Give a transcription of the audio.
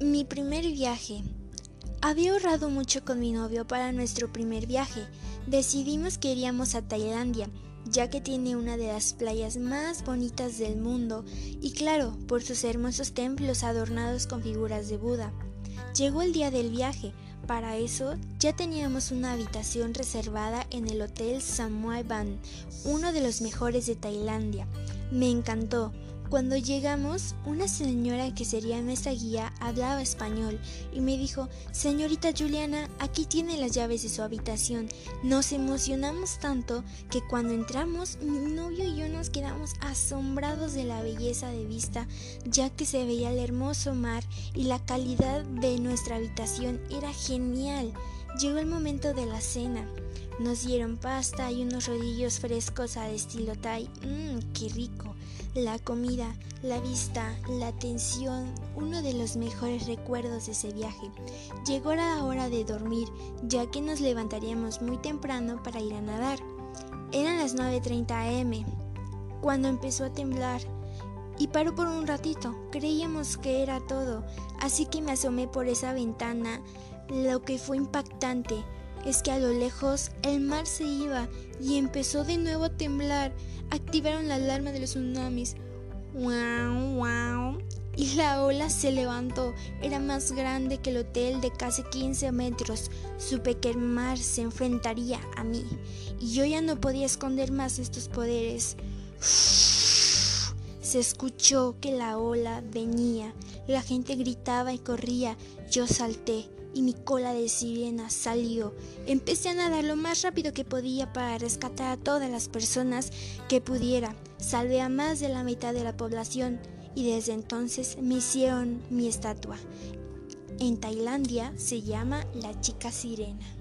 Mi primer viaje. Había ahorrado mucho con mi novio para nuestro primer viaje. Decidimos que iríamos a Tailandia, ya que tiene una de las playas más bonitas del mundo y claro, por sus hermosos templos adornados con figuras de Buda. Llegó el día del viaje. Para eso ya teníamos una habitación reservada en el Hotel Samuai Ban, uno de los mejores de Tailandia. Me encantó cuando llegamos, una señora que sería nuestra guía hablaba español y me dijo, Señorita Juliana, aquí tiene las llaves de su habitación. Nos emocionamos tanto que cuando entramos, mi novio y yo nos quedamos asombrados de la belleza de vista, ya que se veía el hermoso mar y la calidad de nuestra habitación era genial. Llegó el momento de la cena. Nos dieron pasta y unos rodillos frescos al estilo Thai. Mmm, qué rico la comida, la vista, la atención, uno de los mejores recuerdos de ese viaje. Llegó la hora de dormir, ya que nos levantaríamos muy temprano para ir a nadar. Eran las 9.30 am, cuando empezó a temblar y paró por un ratito. Creíamos que era todo, así que me asomé por esa ventana. Lo que fue impactante es que a lo lejos el mar se iba y empezó de nuevo a temblar. Activaron la alarma de los tsunamis. ¡Wow! ¡Wow! Y la ola se levantó. Era más grande que el hotel de casi 15 metros. Supe que el mar se enfrentaría a mí. Y yo ya no podía esconder más estos poderes. Se escuchó que la ola venía. La gente gritaba y corría. Yo salté y mi cola de sirena salió. Empecé a nadar lo más rápido que podía para rescatar a todas las personas que pudiera. Salvé a más de la mitad de la población y desde entonces me hicieron mi estatua. En Tailandia se llama la chica sirena.